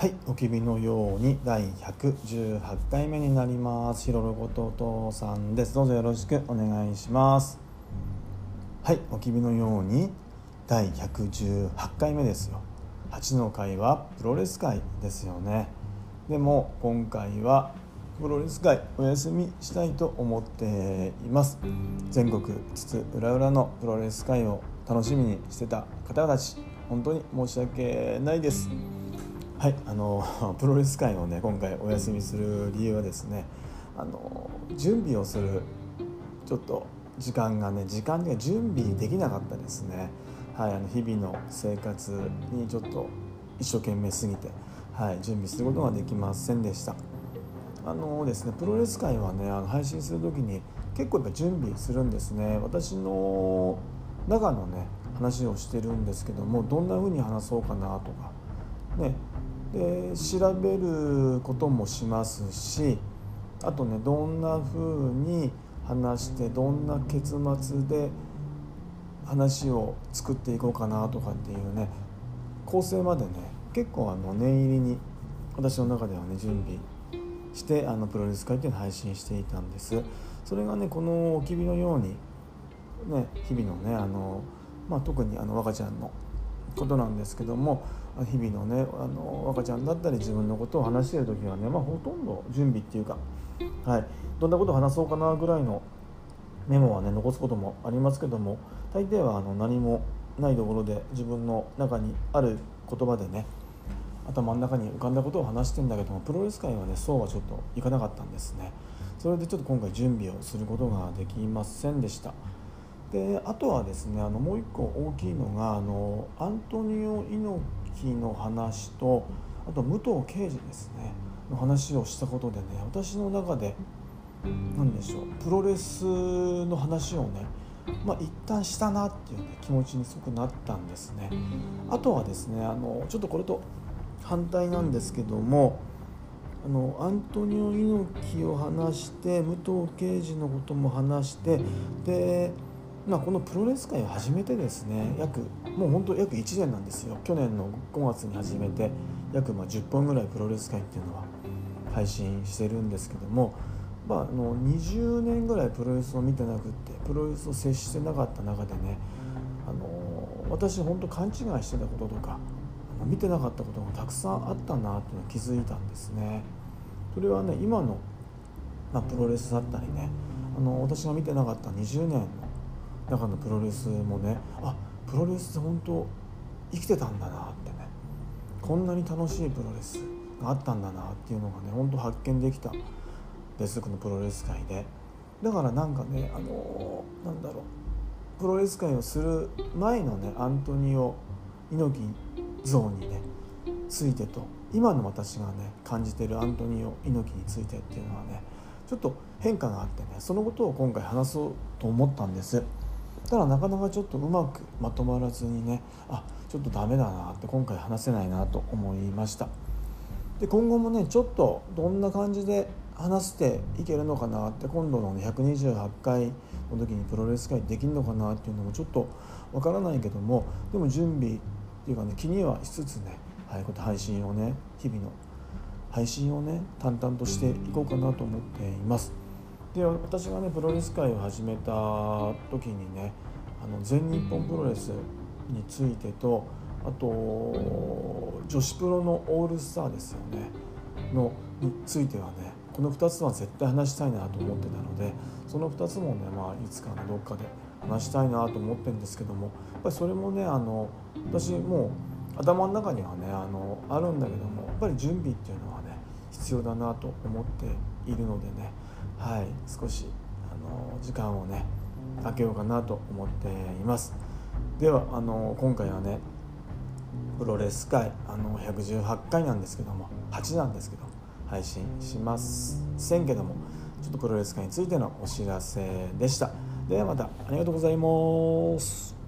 はい、おきびのように第118回目になります。ひろろことお父さんです。どうぞよろしくお願いします。はい、おきびのように第118回目ですよ。8の回はプロレス界ですよね。でも今回はプロレス界お休みしたいと思っています。全国津々浦々のプロレス界を楽しみにしてた方たち、本当に申し訳ないです。はい、あの プロレス界をね今回お休みする理由はですねあの準備をするちょっと時間がね時間が準備できなかったですね、はい、あの日々の生活にちょっと一生懸命すぎて、はい、準備することができませんでした。あのですねプロレス界はねあの配信する時に結構やっぱ準備するんですね。私の中のね話をしてるんですけどもどんな風に話そうかなとかねで調べることもしますしあとねどんな風に話してどんな結末で話を作っていこうかなとかっていうね構成までね結構あの念入りに私の中ではね準備してあのプロレス会っていうのを配信していたんです。それがねこのおきびのようにね日々のねあの、まあ、特にあの若ちゃんのことなんですけども日々のねあの若ちゃんだったり自分のことを話している時はね、まあ、ほとんど準備っていうか、はい、どんなことを話そうかなぐらいのメモはね残すこともありますけども大抵はあの何もないところで自分の中にある言葉でね頭の中に浮かんだことを話してんだけどもプロレス界はねそうはちょっといかなかったんですね。それでちょっと今回準備をすることができませんでした。であとはですねあのもう一個大きいのがあのアントニオ猪木の話とあと武藤敬司ですねの話をしたことでね私の中で何でしょうプロレスの話をねまあ一旦したなっていう、ね、気持ちにすごくなったんですね。あとはですねあのちょっとこれと反対なんですけどもあのアントニオ猪木を話して武藤敬司のことも話してでまあ、このプロレス界を始めてですね約もう本当約1年なんですよ。去年の5月に始めて約まあ10本ぐらいプロレス界っていうのは配信してるんですけども、まあ、あの20年ぐらいプロレスを見てなくってプロレスを接してなかった中でねあの私本当勘違いしてたこととか見てなかったことがたくさんあったなっていうのを気づいたんですね。それはね今の、まあ、プロレスだったりねあの私が見てなかった20年の中のプロレスもねあプロレスって本当生きてたんだなってね。こんなに楽しいプロレスがあったんだなっていうのがね本当発見できたですこのプロレス界で。だからなんかねあのなんだろう。プロレス界をする前のねアントニオ猪木像にねついてと今の私がね感じてるアントニオ猪木についてっていうのはねちょっと変化があってねそのことを今回話そうと思ったんです。ただなかなかちょっとうまくまとまらずにねあちょっとダメだなって今回話せないなと思いました。で今後もねちょっとどんな感じで話していけるのかなって今度の、ね、128回の時にプロレス界できるのかなっていうのもちょっとわからないけどもでも準備っていうかね気にはしつつねはい、こと配信をね日々の配信をね淡々としていこうかなと思っています。で私がねプロレス界を始めた時にねあの全日本プロレスについてとあと女子プロのオールスターですよねのについてはねこの2つは絶対話したいなと思ってたのでその2つもね、まあ、いつかのどっかで話したいなと思ってるんですけどもやっぱりそれもねあの私もう頭の中にはねあのあるんだけどもやっぱり準備っていうのはね必要だなと思っているのでねはい少しあの時間をね空けようかなと思っています。ではあの今回はねプロレス界あの118回なんですけども8なんですけど配信しませんけどもちょっとプロレス界についてのお知らせでした。ではまたありがとうございます。